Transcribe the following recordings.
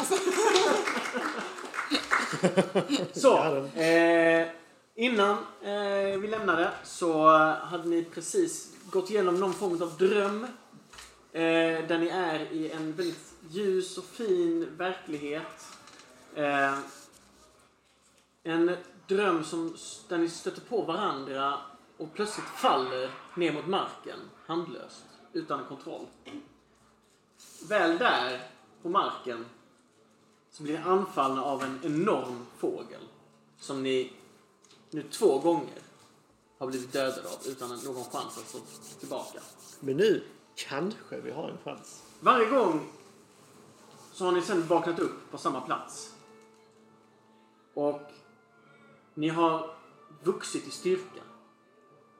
Alltså. så, eh, innan eh, vi lämnade så hade ni precis gått igenom någon form av dröm. Eh, där ni är i en väldigt ljus och fin verklighet. Eh, en dröm som, där ni stöter på varandra och plötsligt faller ner mot marken handlöst, utan kontroll. Väl där, på marken, så blir ni anfallna av en enorm fågel som ni nu två gånger har blivit dödade av utan någon chans att slå tillbaka. Men nu kanske vi har en chans. Varje gång så har ni sen vaknat upp på samma plats. Och ni har vuxit i styrka.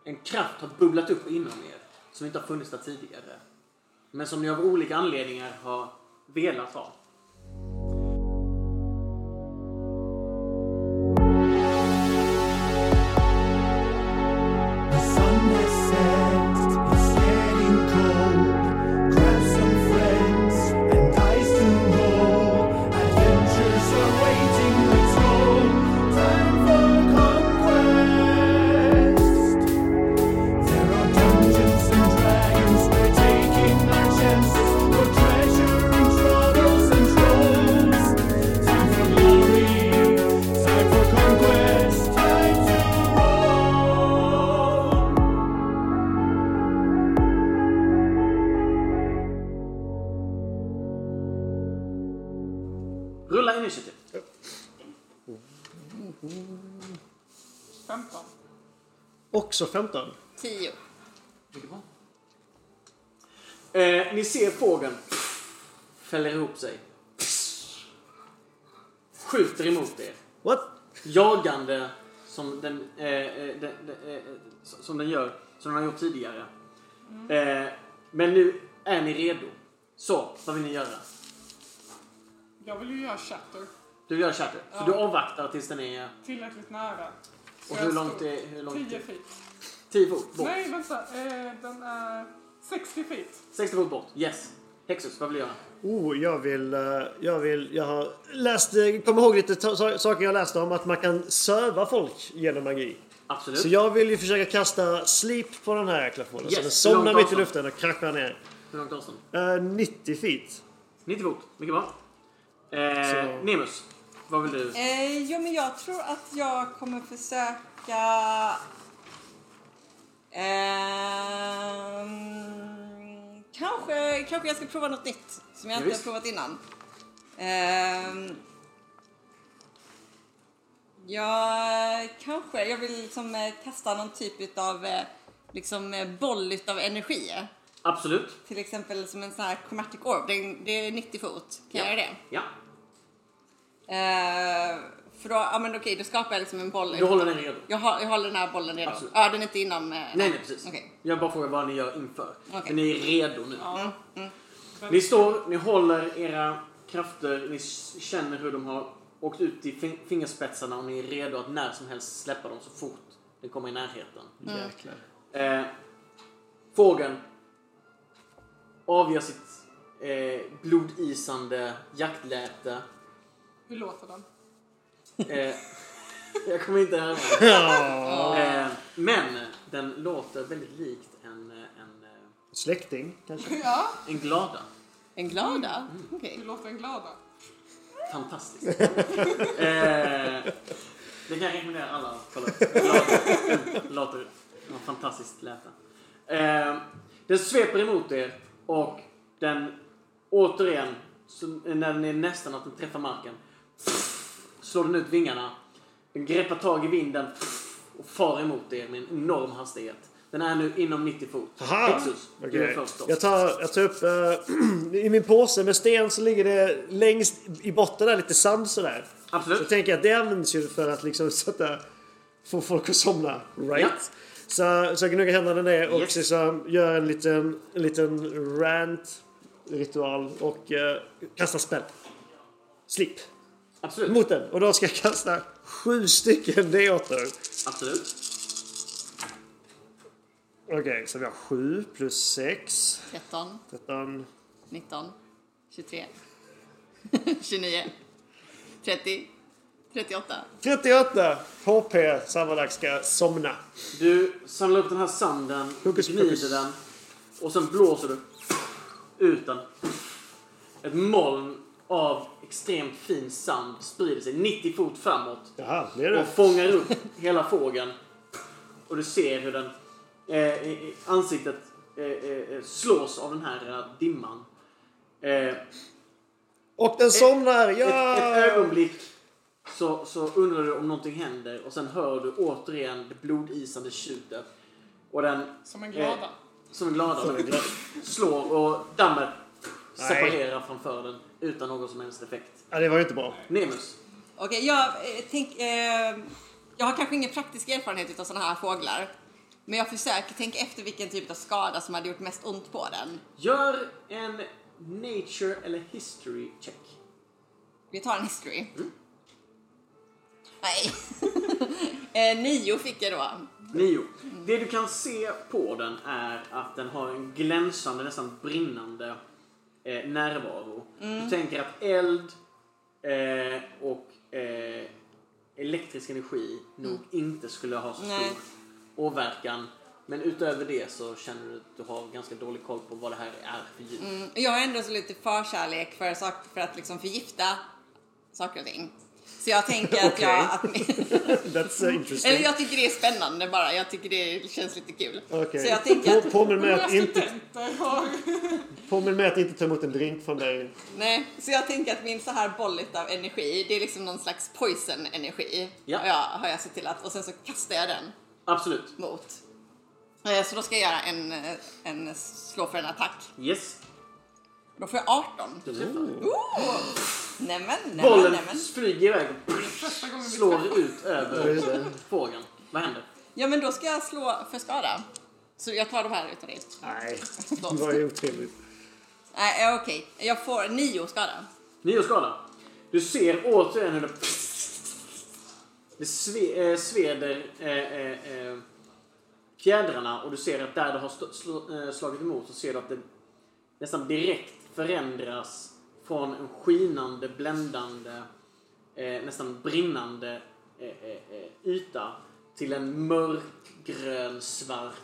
En kraft har bubblat upp inom er som inte har funnits där tidigare. Men som ni av olika anledningar har velat ha. Också 15. 10. Eh, ni ser fågeln fäller ihop sig. Skjuter emot er. What? Jagande som den, eh, eh, den, den, eh, som den gör, som den har gjort tidigare. Eh, men nu är ni redo. Så, vad vill ni göra? Jag vill ju göra shatter Du vill göra chatter. Så Ja. du avvaktar tills den är... tillräckligt nära. Så Och hur långt är... Hur långt 10 är- feet. 10 fot bort. Nej, vänta. Eh, den är 60 feet. 60 fot bort. Yes. Hexus, vad vill du göra? Oh, jag vill... eh, Jag vill... Jag har läst... eh, Kommer ihåg lite ta- sa- saker jag läste om att man kan söva folk genom magi. Absolut. Så jag vill ju försöka kasta sleep på den här jäkla fågeln. Yes, Så den somnar långt mitt i avstånd? luften och kraschar ner. Hur långt avstånd? Eh, 90 feet. 90 fot. Mycket bra. Eh, Så- Nemus, vad vill du? Eh, jo, men jag tror att jag kommer försöka... Ehm, kanske, kanske jag ska prova något nytt som jag Ja, inte har provat innan. Ehm, jag kanske, jag vill liksom eh, testa någon typ av eh, liksom eh, boll av energi. Absolut. Till exempel som en sån här chromatic orb. Det är, det är 90 fot. Kan jag göra det? Ja. Eh, för då, ja men okej, då skapar jag liksom en boll. Du håller den redo. Jag, har, jag håller den här bollen redo. Absolut. Ja, den är inte inom... eh, Nej, nej precis. Okej. Jag bara frågar vad ni gör inför. Okej. Men ni är redo nu. Ja. Ni står, ni håller era krafter, ni känner hur de har åkt ut i fin- fingerspetsarna och ni är redo att när som helst släppa dem så fort den kommer i närheten. Jäklar. Eh, fågeln avgör sitt eh, blodisande jaktläte. Hur låter den? Eh, jag kommer inte härma. Eh, men den låter väldigt likt en, eh, en, eh, Släkting, kanske? Ja, en glada. En glada? Mm. Okej. hur låter den glada? Fantastiskt. eh, det kan jag rekommendera alla att kolla upp. Låter fantastiskt läte. Eh, den sveper emot er och den återigen, så när den är nästan att den träffar marken, slår den ut vingarna. Den greppar tag i vinden och far emot er med en enorm hastighet. Den är nu inom 90 fot. Aha. Hexus, du är först då. Jag tar, jag tar upp... eh, I min påse med sten så ligger det längst i botten där lite sand sådär. Så Absolut. jag tänker att det används ju för att liksom sätta... Få folk att somna. Right? Ja. Så, så jag gnuggar händerna ner och Yes. så, så gör en liten, en liten rant ritual och uh, kastar spel. Sleep. Absolut. Mot den. Och då ska jag kasta sju stycken D8. Absolut. Okej, så vi har 7 plus 6. 13, 13. 19, 23, 29, 30, 38. 38 HP sammanlagt ska somna. Du samlar upp den här sanden, Hokus gnider pokus. den och sen blåser du ut den. Ett moln av extremt fin sand sprider sig 90 fot framåt Jaha, det är det. och fångar upp hela fågeln. Och du ser hur den eh, ansiktet eh, eh, slås av den här eh, dimman. Eh, Och den somnar! ett, Ja! ett ögonblick så, så undrar du om någonting händer och sen hör du återigen det blodisande tjutet. Och den Som en glada. Eh, som en glada slår och dammet Nej. separerar framför den utan någon som helst effekt. Ja, det var ju inte bra. Nemus. Okej, jag, eh, tänk, eh, jag har kanske ingen praktisk erfarenhet av sådana här fåglar. Men jag försöker tänka efter vilken typ av skada som hade gjort mest ont på den. Gör en nature eller history check. Vi tar en history. Nej. eh, nio fick jag då. Nio. Det du kan se på den är att den har en glänsande, nästan brinnande eh, närvaro. Du tänker att eld eh, och eh, elektrisk energi nog inte skulle ha så stor Nej. åverkan. Men utöver det så känner du att du har ganska dålig koll på vad det här är för djur. Mm, Jag har ändå så lite förkärlek för, för att liksom förgifta saker och ting. Så jag tänker att jag... Att, That's interesting. eller jag tycker det är spännande bara. Jag tycker det känns lite kul. Okej. Så jag tänker att... På, påminn, mig att inte, påminn mig att inte ta emot en drink från dig. Nej, så jag tänker att min så här bollet av energi, det är liksom någon slags poison-energi. Ja. Har, jag, har jag sett till att, och sen så kastar jag den Absolut. mot. Eh, Så då ska jag göra en, eh, en slå för en attack. Yes. Då får jag 18. Du träffar. Oh! Nämen, nämen, Bollen nämen. flyger iväg och slår ut över fågeln. Vad händer? Ja, men då ska jag slå för skada. Så jag tar de här utav dig. Nej, det var ju otrevligt. Nej, eh, okej. Jag får nio skada. Nio skada. Du ser återigen hur det... Det sve, eh, sveder eh, eh, eh, fjädrarna och du ser att där det har slå, eh, slagit emot så ser du att det nästan direkt förändras från en skinande, bländande, eh, nästan brinnande eh, eh, eh, yta till en mörkgrön, svart,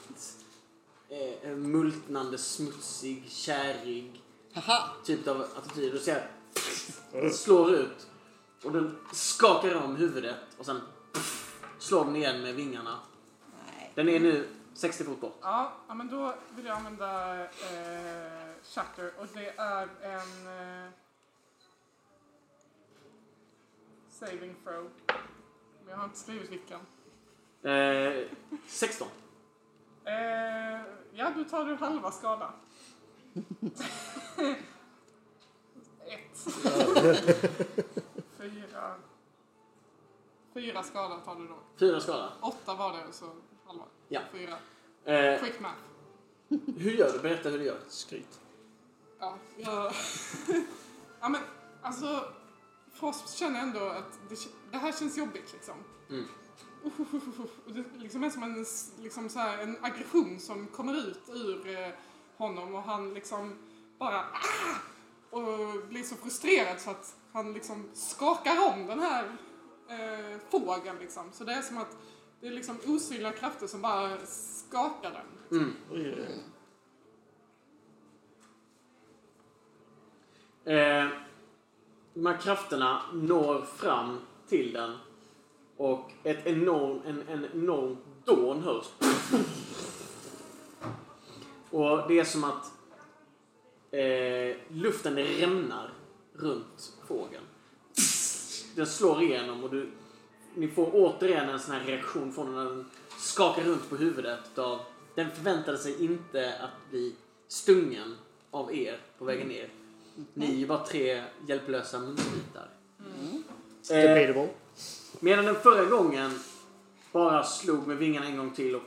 eh, multnande, smutsig, kärig typ av attityd. Du ser den slår ut och den skakar om huvudet och sen slår den igen med vingarna. Den är nu 60 fot bort. Ja, ja, men då vill jag använda eh, Shatter och det är en eh, saving throw. Men jag har inte skrivit vilken. Eh, 16. Eh, ja, då tar du halva skada. Ett. Fyra. Fyra skada tar du då. Fyra skada. Åtta var det, så halva. Ja. Fyra. Eh, Quick math. hur gör du? Berätta hur du gör. Skryt. Ja, jag... ja men alltså, Frost känner ändå att det, det här känns jobbigt liksom. Mm. Och det liksom är som en, liksom så här, en aggression som kommer ut ur eh, honom och han liksom bara ah! och blir så frustrerad så att han liksom skakar om den här eh, fågeln liksom. Så det är som att det är liksom osynliga krafter som bara skakar den. Mm. Oj, oj, oj. Eh, de här krafterna når fram till den och ett enorm, en, en enorm dån hörs. Och det är som att eh, luften rämnar runt fågeln. Den slår igenom och du, ni får återigen en sån här reaktion från när den skakar runt på huvudet. Av, den förväntade sig inte att bli stungen av er på vägen ner. Ni är ju bara tre hjälplösa munsbitar. Eh, Debatable. medan den förra gången bara slog med vingarna en gång till och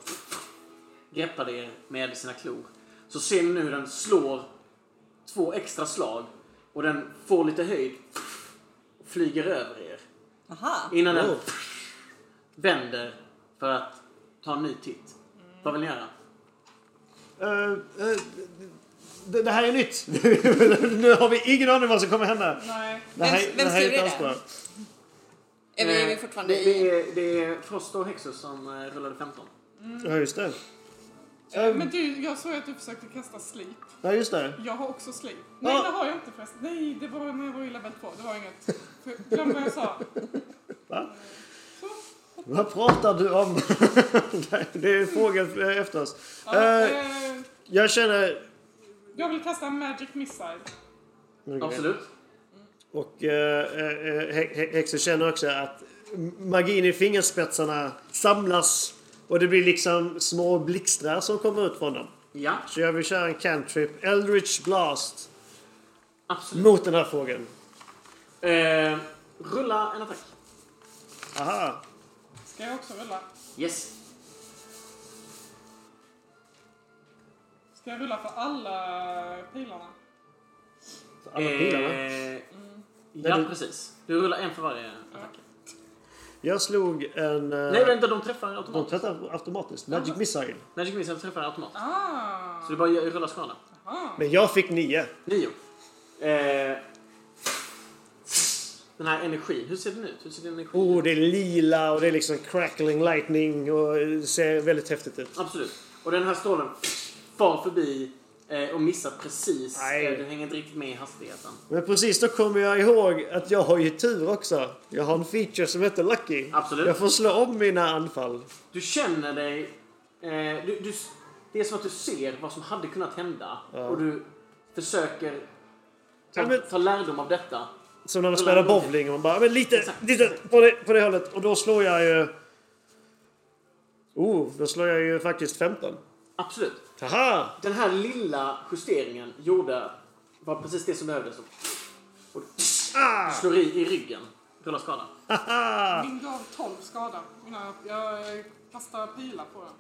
greppade er med sina klor. Så ser ni nu hur den slår två extra slag och den får lite höjd och flyger över er. Aha. Innan den Oh. vänder för att ta en ny titt. Vad vill ni göra? eh, eh, det, det här är nytt. nu har vi ingen aning vad som kommer hända. Nej. Det här, Vems- det här vems är tur är inte alls det? Är vi, är vi Eh, fortfarande det, det, är, det är Frost och Hexus som eh, rullade 15. Ja, just det. Eh, Men du, jag såg att du försökte kasta sleep. Ja, just det. Jag har också sleep. Nej, Ja. det har jag inte förresten. Nej, det var när jag var i level 2. Det var inget. Glöm vad jag sa. Va? Så. Vad pratar du om? det är fågel efter oss. Ja, Eh, eh, jag känner... jag vill en magic missile. Absolut. Och eh, eh, He- He- Hexer känner också att magin i fingerspetsarna samlas och det blir liksom små blixtrar som kommer ut från dem. Ja, Så jag vill köra en cantrip, Eldritch Blast, absolut. mot den här fågeln. Eh, rulla en attack. Aha. Ska jag också rulla? Yes. Ska jag rulla för alla pilarna? För alla pilarna. Eh, ja, du- precis. Du rullar en för varje attack. Jag slog en... eh, Nej, vänta, de träffar de automatiskt. träffar automatiskt. Magic Missile. Magic Missile träffar automatiskt. Ah! Så du bara rullar skada. ah. Men jag fick nio. Nio. Eh, den här energin, hur ser den ut? Hur ser den energin Oh, ut? det är lila och det är liksom crackling lightning och det ser väldigt häftigt ut. Absolut. Och den här strålen far förbi eh, och missar precis. Nej. Eh, den hänger inte riktigt med i hastigheten. Men precis då kommer jag ihåg att jag har ju tur också. Jag har en feature som heter Lucky. Absolut. Jag får slå om mina anfall. Du känner dig... Eh, du, du, det är som att du ser vad som hade kunnat hända. Och du försöker ta, Ja, men- ta lärdom av detta. Som när man spelar bowling och man bara, men lite, Exakt. lite på det, på det hållet. Och då slår jag ju... Oh, då slår jag ju faktiskt 15. Absolut. Haha! Den här lilla justeringen gjorde var precis det som behövdes. Och Ah! slår i, i ryggen. Rulla skada. Min gav 12 skada. Mina, jag kastar pilar på den.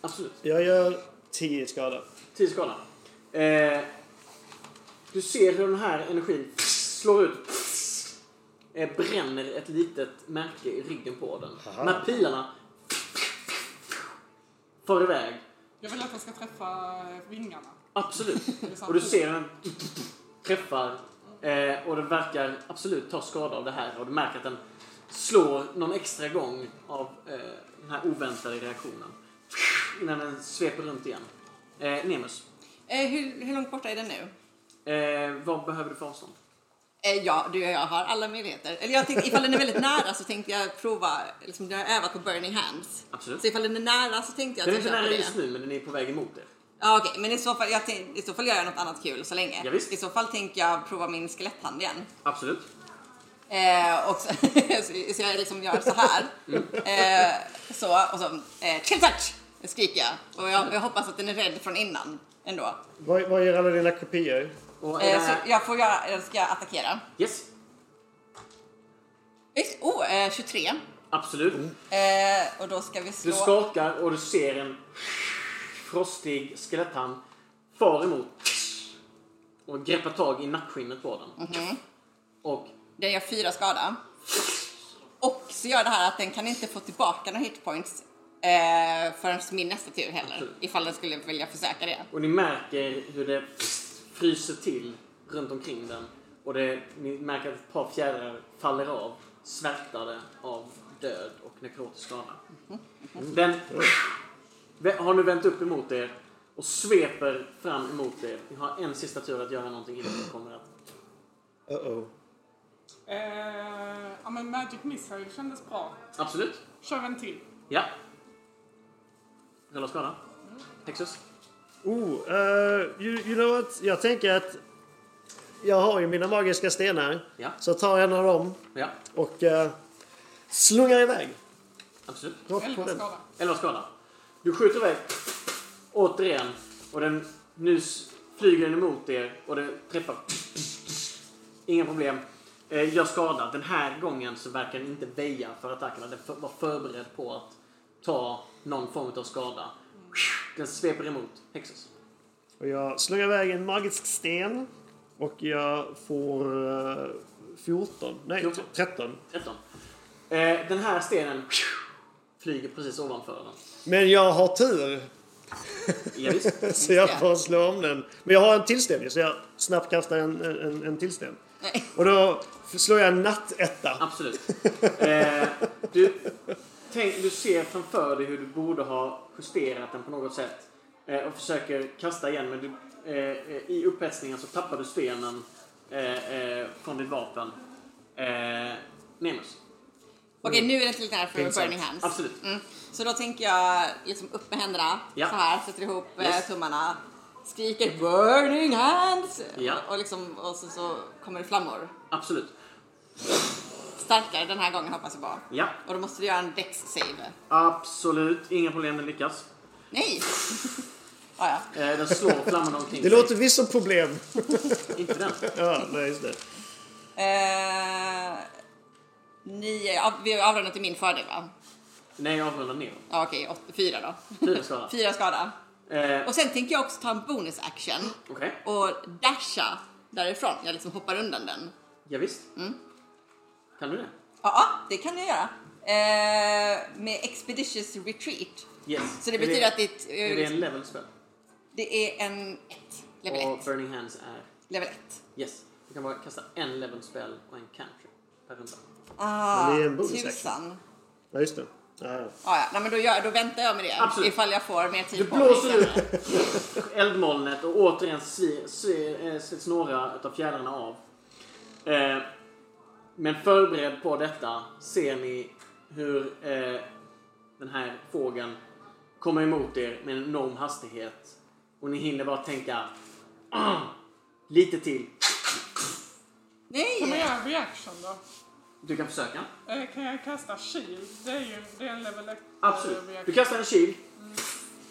Absolut. Jag gör 10 skada. 10 skada. Eh, du ser hur den här energin slår ut. Eh, bränner ett litet märke i ryggen på den. De här pilarna far iväg. Jag vill att den ska träffa vingarna. Absolut. Och du ser den träffar eh, och den verkar absolut ta skada av det här. Och du märker att den slår någon extra gång av eh, den här oväntade reaktionen. Innan den sveper runt igen. Eh, Nemus, Eh, hur, hur långt borta är den nu? eh, vad behöver du för avstånd? Eh, ja, du och jag har alla möjligheter. Eller jag tänkte, ifall den är väldigt nära så tänkte jag prova, liksom, jag har övat på burning hands. Absolut. Så ifall den är nära så tänkte jag Den är att inte jag kör nära på just det. nu, men den är på väg emot er. Ja, okej, men i så, fall, jag tänk, i så fall gör jag något annat kul så länge. Ja, visst. I så fall tänker jag prova min skeletthand igen. Absolut. Eh, och så, så, jag liksom gör så här. Eh, så, och så eh, chill touch skriker jag. Och jag, jag hoppas att den är rädd från innan ändå. Vad, vad ger alla dina kopior? Och Eh, så jag får göra, jag ska attackera. Yes, Visst, oh, eh, 23. absolut. Eh, och då ska vi slå... Du skakar och du ser en frostig skeletthand far emot och greppar tag i nackskinnet på den. Och Den gör fyra skada. Och så gör det här att den kan inte få tillbaka några hitpoints eh, förrän min nästa tur heller. Absolut. Ifall den skulle vilja försöka det. Och ni märker hur det fryser till runt omkring den. Och det, ni märker att ett par fjädrar faller av, svärtade av död och nekrotisk skada. Den har nu vänt upp emot er och sveper fram emot er. Ni har en sista tur att göra någonting innan ni kommer att... Uh-oh. Eh, ja, men Magic Missile kändes bra. Absolut. Kör en till. Ja. Rulla skada. Hexus. Oh, uh, you, you know what? Jag tänker att jag har ju mina magiska stenar. Ja. Så jag tar en av dem Ja. och uh, slungar iväg. Absolut. Rakt på 11 den. skada. 11 skada. Du skjuter iväg återigen och den nu s- flyger den emot er och det träffar. Inga problem. Eh, gör skada. Den här gången så verkar den inte väja för attackerna. Den för, var förberedd på att ta någon form av skada. Den sveper emot Hexus. Och jag slungar iväg en magisk sten. Och jag får uh, 14. Nej, 14. 13. 13. Eh, den här stenen flyger precis ovanför den. Men jag har tur. Ja, visst. Så jag får slå om den. Men jag har en tillställning så jag snabbt kastar en, en, en tillställning. Och då slår jag en nattetta. Absolut. Eh, du, tänk, du ser framför dig hur du borde ha justerat den på något sätt. Eh, och försöker kasta igen men du, eh, eh, i upphetsningen så tappar du stenen eh, eh, från ditt vapen. Eh, Nemus. Okej, nu är det lite nära för Pinsamt. burning hands. Absolut. Mm. Så då tänker jag liksom upp med händerna Ja. så här, sätter ihop Yes. tummarna, skriker burning hands Ja. och, liksom, och så, så kommer det flammor. Absolut. Starkare den här gången hoppas jag bara. Ja. Och då måste du göra en dex save. Absolut. Inga problem, den lyckas. Nej! ah, ja. Eh, den slår flammorna omkring Det sig. låter visst som problem. Inte den. Ja, nej, just det. Eh, nio, ja, vi har avrundat till min fördel va? Nej, jag avrundar ner. Ja okej, åt- fyra då. Fyra skada. Fyra skada. Eh, Och sen tänker jag också ta en bonus action Okej. och dasha därifrån. Jag liksom hoppar undan den. Ja, visst. Mm. Kan du det? Ja, det kan jag göra. Eh, med expeditious retreat. Yes. Så det betyder att ditt... Är det en level spell? det är en ett. Level Och 1. Burning Hands är... Level 1. Yes. Du kan bara kasta en level spell och en cantrip per runda. Ah, Men det är en bonus tusan. Ja, just det. Ja, ja. Ah, ja. Nej, men då, gör, då väntar jag med det. Absolut. Ifall jag får mer tid Du på mig blåser senare. ut eldmolnet och återigen svi- svi- eh, några av fjädrarna av. Eh, men förberedd på detta ser ni hur eh, den här fågeln kommer emot er med en enorm hastighet. Och ni hinner bara tänka "Ah, lite till. Kan man Nej! göra en reaction då? Du kan försöka. Eh, kan jag kasta shield? Det är ju det är en level 1 Absolut. Du reaction. kastar en shield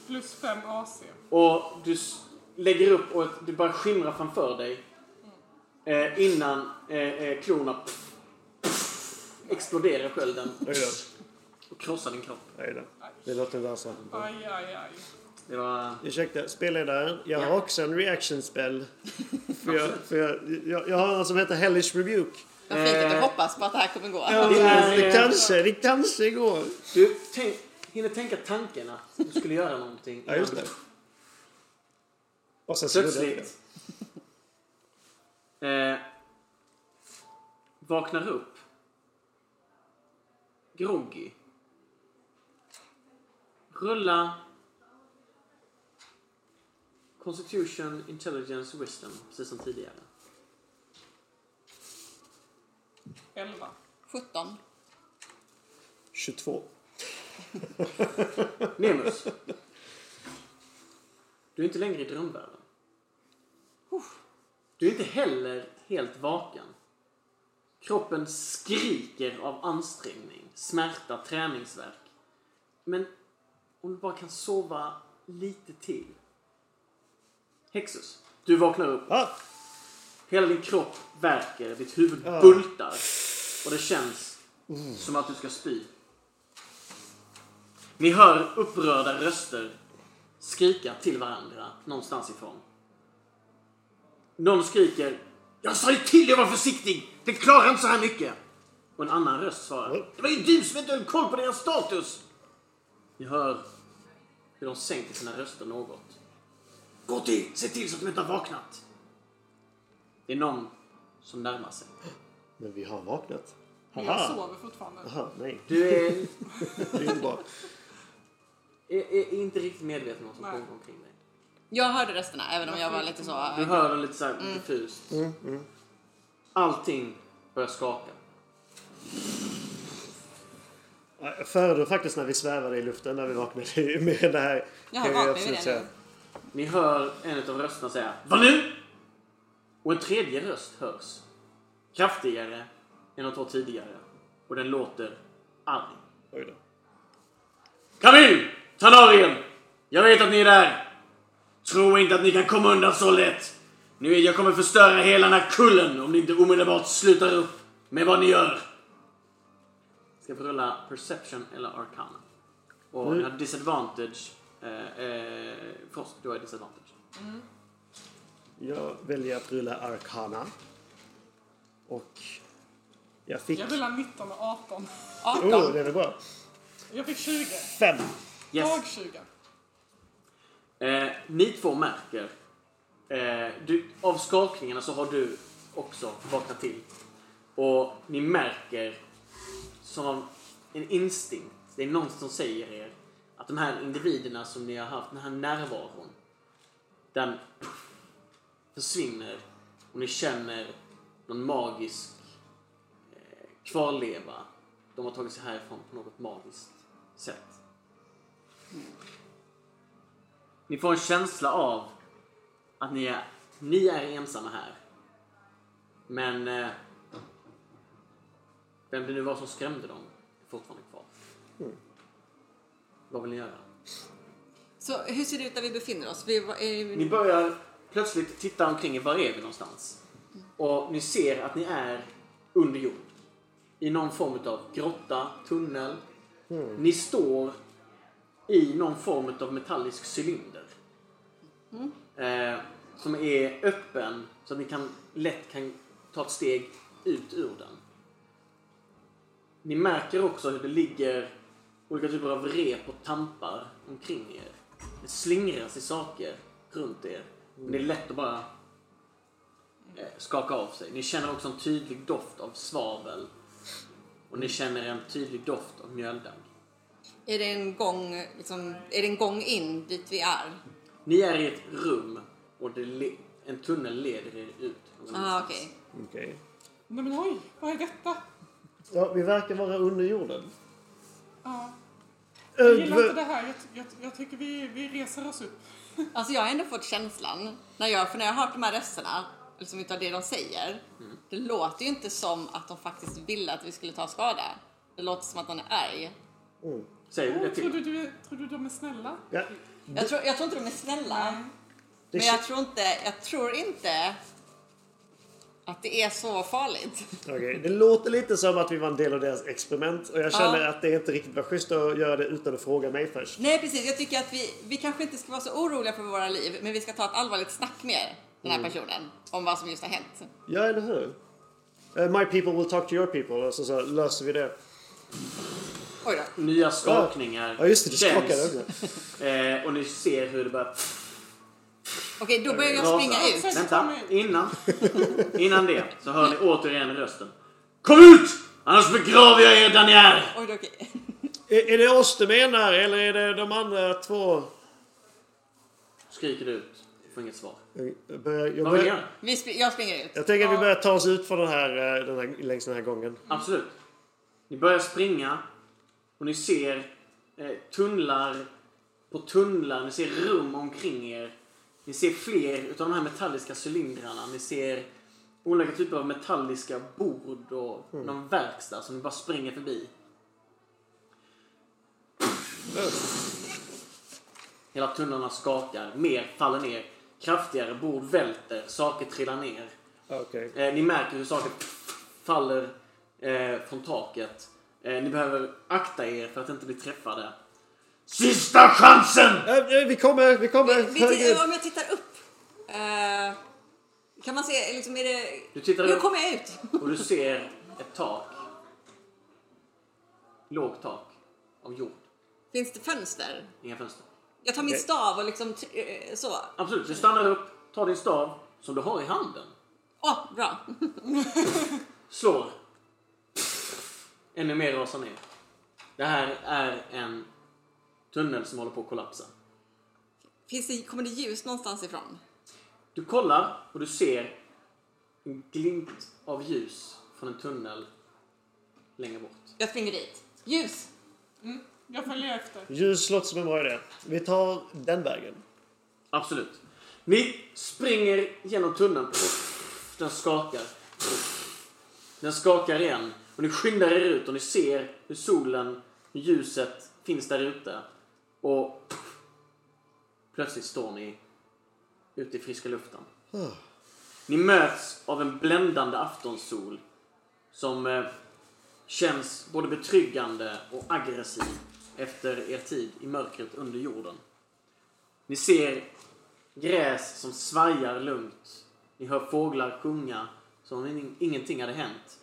Plus 5 AC. och du lägger upp och du bara skimrar framför dig. Eh, innan eh, eh, klorna pff, exploderar skölden och krossar din kropp. Då. Det låter värre. Aj, aj, aj. Det var... Ursäkta, spelledaren. Jag har Ja. också en reaction spell. för jag, för jag, jag, jag har en som heter Hellish Rebuke. Vad fint att du Eh. hoppas på att det här kommer gå. Det är, Det eh, kanske, det kanske går. Du tänk, hinner tänka tanken att du skulle göra någonting. Ja, just det. Och sen Plötsligt eh, vaknar upp Groggy. Rulla Constitution, Intelligence, Wisdom, precis som tidigare. 11. 17. det. 22. Nemus. Du är inte längre i drömvärlden. Du är inte heller helt vaken. Kroppen skriker av ansträngning, smärta, träningsvärk. Men om du bara kan sova lite till. Hexus, du vaknar upp. Ah, Hela din kropp värker, ditt huvud Ja. bultar. Och det känns som att du ska spy. Ni hör upprörda röster skrika till varandra någonstans ifrån. Någon skriker Jag sa ju till dig att vara försiktig! Det klarar inte så här mycket! Och en annan röst svarar Det var ju du som inte höll koll på deras status! Ni hör hur de sänker sina röster något. Gå till! Se till så att de inte har vaknat! Det är någon som närmar sig. men vi har vaknat. Men jag sover fortfarande. Aha, nej. Du är, Det är bra. är, är inte riktigt medveten om vad som pågår omkring dig. Jag hörde rösterna även om jag var lite så... Du hör dem lite så här diffust. Allting börjar skaka. Ja, Jag föredrar faktiskt när vi svävade i luften när vi vaknade med det här. Jag vaknar vi absolut det? Ni hör en av rösterna säga Vad nu? Och en tredje röst hörs. Kraftigare än de två tidigare. Och den låter arg. Oj då. Kamil! Tanarien! Jag vet att ni är där. Tro inte att ni kan komma undan så lätt. Nu vet jag kommer förstöra hela den här kullen om ni inte omedelbart slutar upp med vad ni gör. Ska få rulla Perception eller Arcana. Och ni har disadvantage. Eh, eh, Frost, du har disadvantage. Jag väljer att rulla Arcana. Och jag fick... Jag vill ha 19 och 18. 18. Oh, det är väl bra. Jag fick 20. Fem. Yes. Jag 20. Eh, ni två märker, eh, du, av skakningarna så har du också vaknat till. Och ni märker som en instinkt, det är någon som säger er att de här individerna som ni har haft, den här närvaron, den försvinner och ni känner någon magisk eh, kvarleva. De har tagit sig härifrån på något magiskt sätt. Mm. Ni får en känsla av att ni är, ni är ensamma här. Men eh, vem det nu var som skrämde dem är fortfarande kvar. Vad vill ni göra? Så hur ser det ut där vi befinner oss? Vi, var- är, Ni börjar plötsligt titta omkring er. Var är vi någonstans? Och ni ser att ni är under jord. I någon form av grotta, tunnel. Ni står i någon form av metallisk cylinder. Eh, som är öppen så att ni kan, lätt kan ta ett steg ut ur den. Ni märker också hur det ligger olika typer av rep och tampar omkring er. Det slingras i saker runt er. Men det är lätt att bara eh, skaka av sig. Ni känner också en tydlig doft av svavel. Och ni känner en tydlig doft av mjöldagg är, det en gång, liksom, är det en gång in dit vi är? Ni är i ett rum och det en tunnel leder er ut. någon Ah, okej. Okej. Nej men oj, vad är detta? Ja, vi verkar vara under jorden. Ja, jag gillar inte det här. Jag, jag, jag tycker vi, vi reser oss upp. Alltså jag har ändå fått känslan, när jag, för när jag har hört de här rösterna, liksom utav det de säger, det låter ju inte som att de faktiskt ville att vi skulle ta skada. Det låter som att de är arg. Säger du Oh, tror, du, du, tror du de är snälla? ja, Jag tror, jag tror inte de är snälla, det, men jag tror inte, jag tror inte att det är så farligt. okej. det låter lite som att vi var en del av deras experiment. Och jag känner Ja. att det inte riktigt var schysst att göra det utan att fråga mig först. Nej precis, jag tycker att vi, vi kanske inte ska vara så oroliga för våra liv, men vi ska ta ett allvarligt snack med den här personen om vad som just har hänt. Ja, eller hur? Uh, my people will talk to your people. Och så, så löser vi det. Oj då. Nya skakningar Ja, just det. Du känns. skakade. Eh, och ni ser hur det börjar Okej, då börjar jag rasa. springa ut. Vänta, innan, innan det så hör ni återigen rösten. Kom ut! Annars begraver jag er där ni är! Oj då, okej. Är, är det oss du menar eller är det de andra två? Skriker du ut. Får inget svar. Jag, börjar, jag, Vad vill ni börjar, göra? Vi jag springer ut. jag tänker att vi börjar ta oss ut från den här, eh, den här, längs den här gången. Absolut. Ni börjar springa och ni ser eh, tunnlar på tunnlar. Ni ser rum omkring er. Ni ser fler utav de här metalliska cylindrarna. Ni ser olika typer av metalliska bord och någon verkstad som ni bara springer förbi. Hela tunnlarna skakar. Mer faller ner. Kraftigare bord välter. Saker trillar ner. Okej. Eh, ni märker hur saker faller eh, från taket. Eh, ni behöver akta er för att inte bli träffade. Sista chansen! Eh, eh, vi kommer, vi kommer. Vi, vi, om jag tittar upp. Eh, kan man se, liksom är det... Du tittar Nu upp kommer jag ut. och du ser ett tak. Lågt tak av jord. Finns det fönster? Inga fönster. Jag tar min Okej. stav och liksom eh, så. Absolut, du stannar upp, tar din stav som du har i handen. Åh, bra. Slår. Ännu mer rasar ner. Det här är en tunnel som håller på att kollapsa. Finns det, kommer det ljus någonstans ifrån? Du kollar och du ser en glimt av ljus från en tunnel längre bort. Jag springer dit. Ljus! Jag följer efter. Ljus låter som en bra idé. Vi tar den vägen. Absolut. Ni springer genom tunneln. Den skakar. Den skakar igen. Och ni skyndar er ut och ni ser hur solen, ljuset finns där ute. Och plötsligt står ni ute i friska luften. Ni möts av en bländande aftonsol som eh, känns både betryggande och aggressiv efter er tid i mörkret under jorden. Ni ser gräs som svajar lugnt. Ni hör fåglar sjunga som om ingenting hade hänt.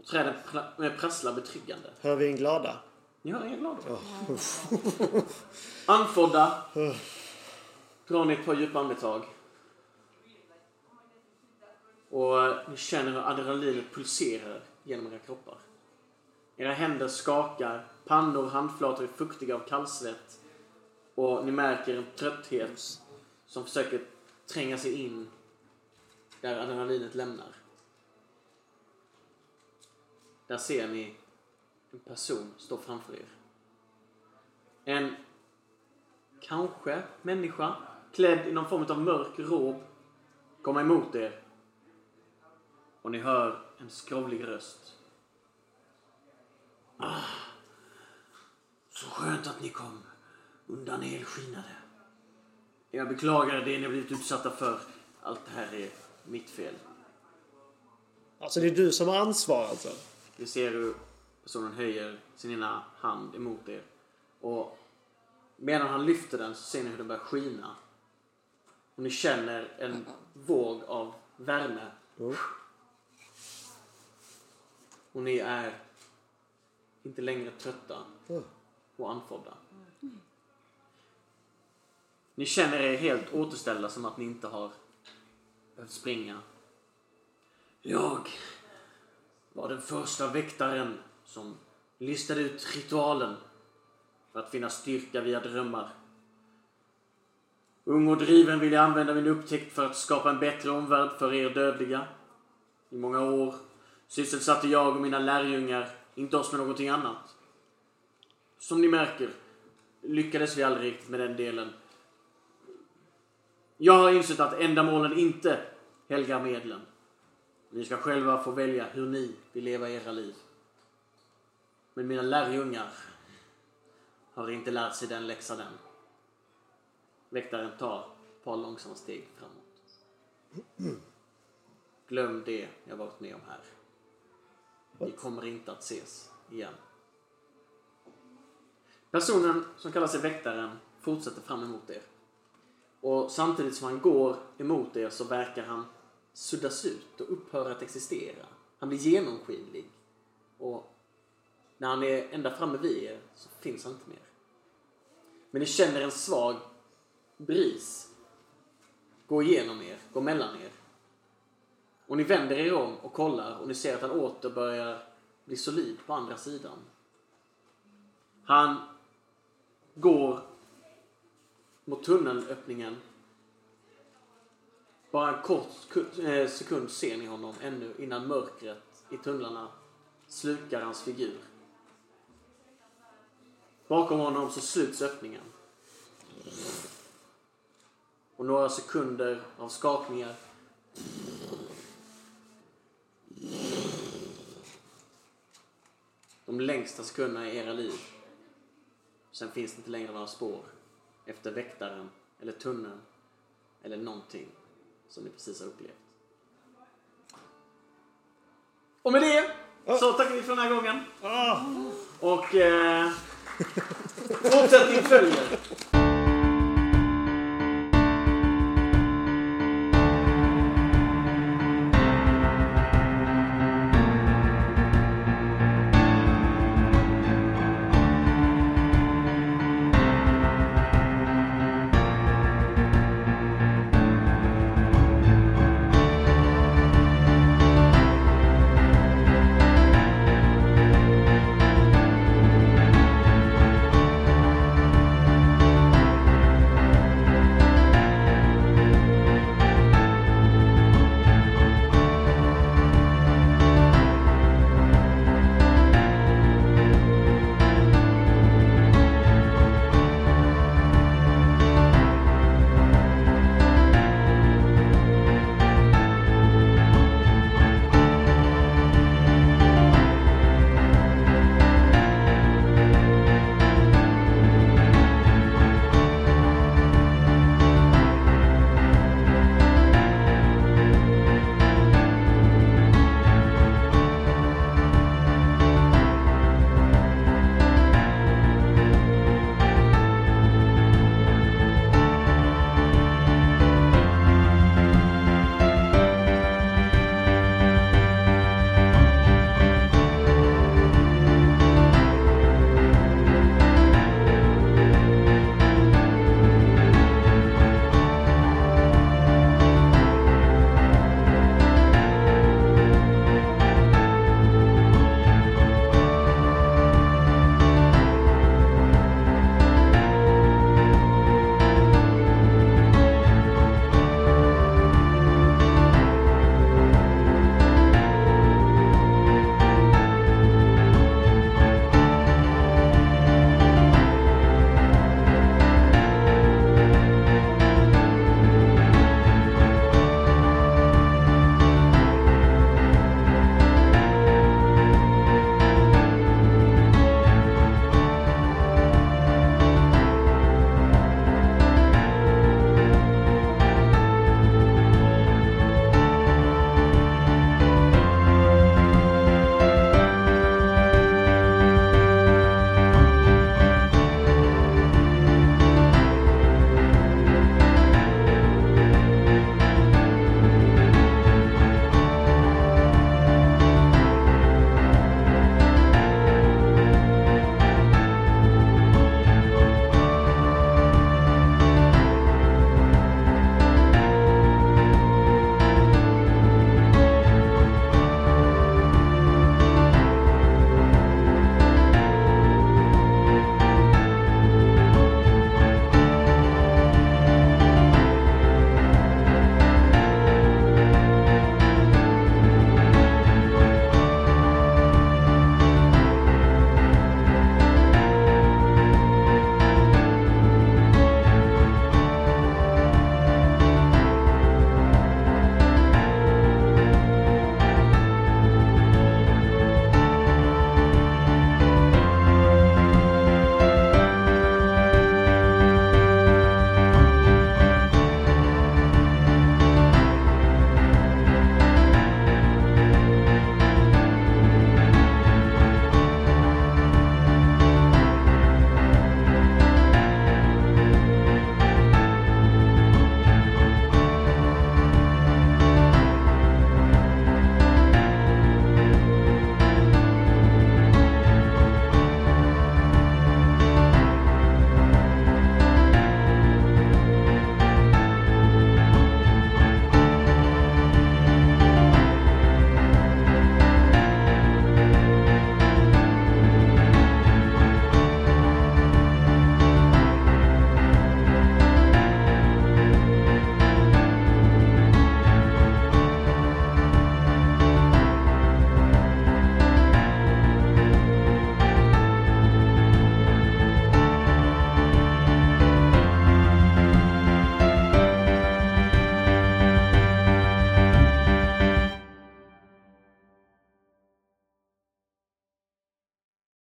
Och träden pra- eh, prasslar betryggande. Hör vi en glada? Ni hör inga glada. Andfådda. drar ni ett par djupa andetag. Och ni känner hur adrenalinet pulserar genom era kroppar. Era händer skakar, pannor och handflator är fuktiga av kallsvett. Och ni märker en trötthet som försöker tränga sig in där adrenalinet lämnar. Där ser ni en person stå framför er. En kanske människa klädd i någon form av mörk rob komma emot er. Och ni hör en skrovlig röst. Ah, så skönt att ni kom undan helskinnade. Jag beklagar det ni har blivit utsatta för. Allt det här är mitt fel. Alltså det är du som har ansvar alltså? Ni ser hur personen höjer sin ena hand emot er. Och medan han lyfter den så ser ni hur den börjar skina. Och ni känner en våg av värme. Mm. Och ni är inte längre trötta Mm. och andfådda. Ni känner er helt återställda som att ni inte har behövt springa. Jag var den första väktaren som listade ut ritualen för att finna styrka via drömmar. Ung och driven vill jag använda min upptäckt för att skapa en bättre omvärld för er dödliga. I många år sysselsatte jag och mina lärjungar inte oss med någonting annat. Som ni märker lyckades vi aldrig riktigt med den delen. Jag har insett att ändamålen inte helgar medlen. Ni ska själva få välja hur ni vill leva era liv. Men mina lärjungar har inte lärt sig den läxan än. Väktaren tar ett par långsamma steg framåt. Glöm det jag varit med om här. Vi kommer inte att ses igen. Personen som kallar sig väktaren fortsätter fram emot er. Och samtidigt som han går emot er så verkar han suddas ut och upphör att existera. Han blir genomskinlig. Och när han är ända framme vid er så finns han inte mer. Men ni känner en svag bris gå igenom er, gå mellan er. Och ni vänder er om och kollar och ni ser att han åter börjar bli solid på andra sidan. Han går mot tunnelöppningen. Bara en kort eh, sekund ser ni honom ännu innan mörkret i tunnlarna slukar hans figur. Bakom honom så sluts öppningen. Och några sekunder av skakningar. De längsta sekunderna i era liv. Sen finns det inte längre några spår efter väktaren eller tunneln eller någonting som ni precis har upplevt. Och med det så tackar vi för den här gången. Och eh, fortsättning följer.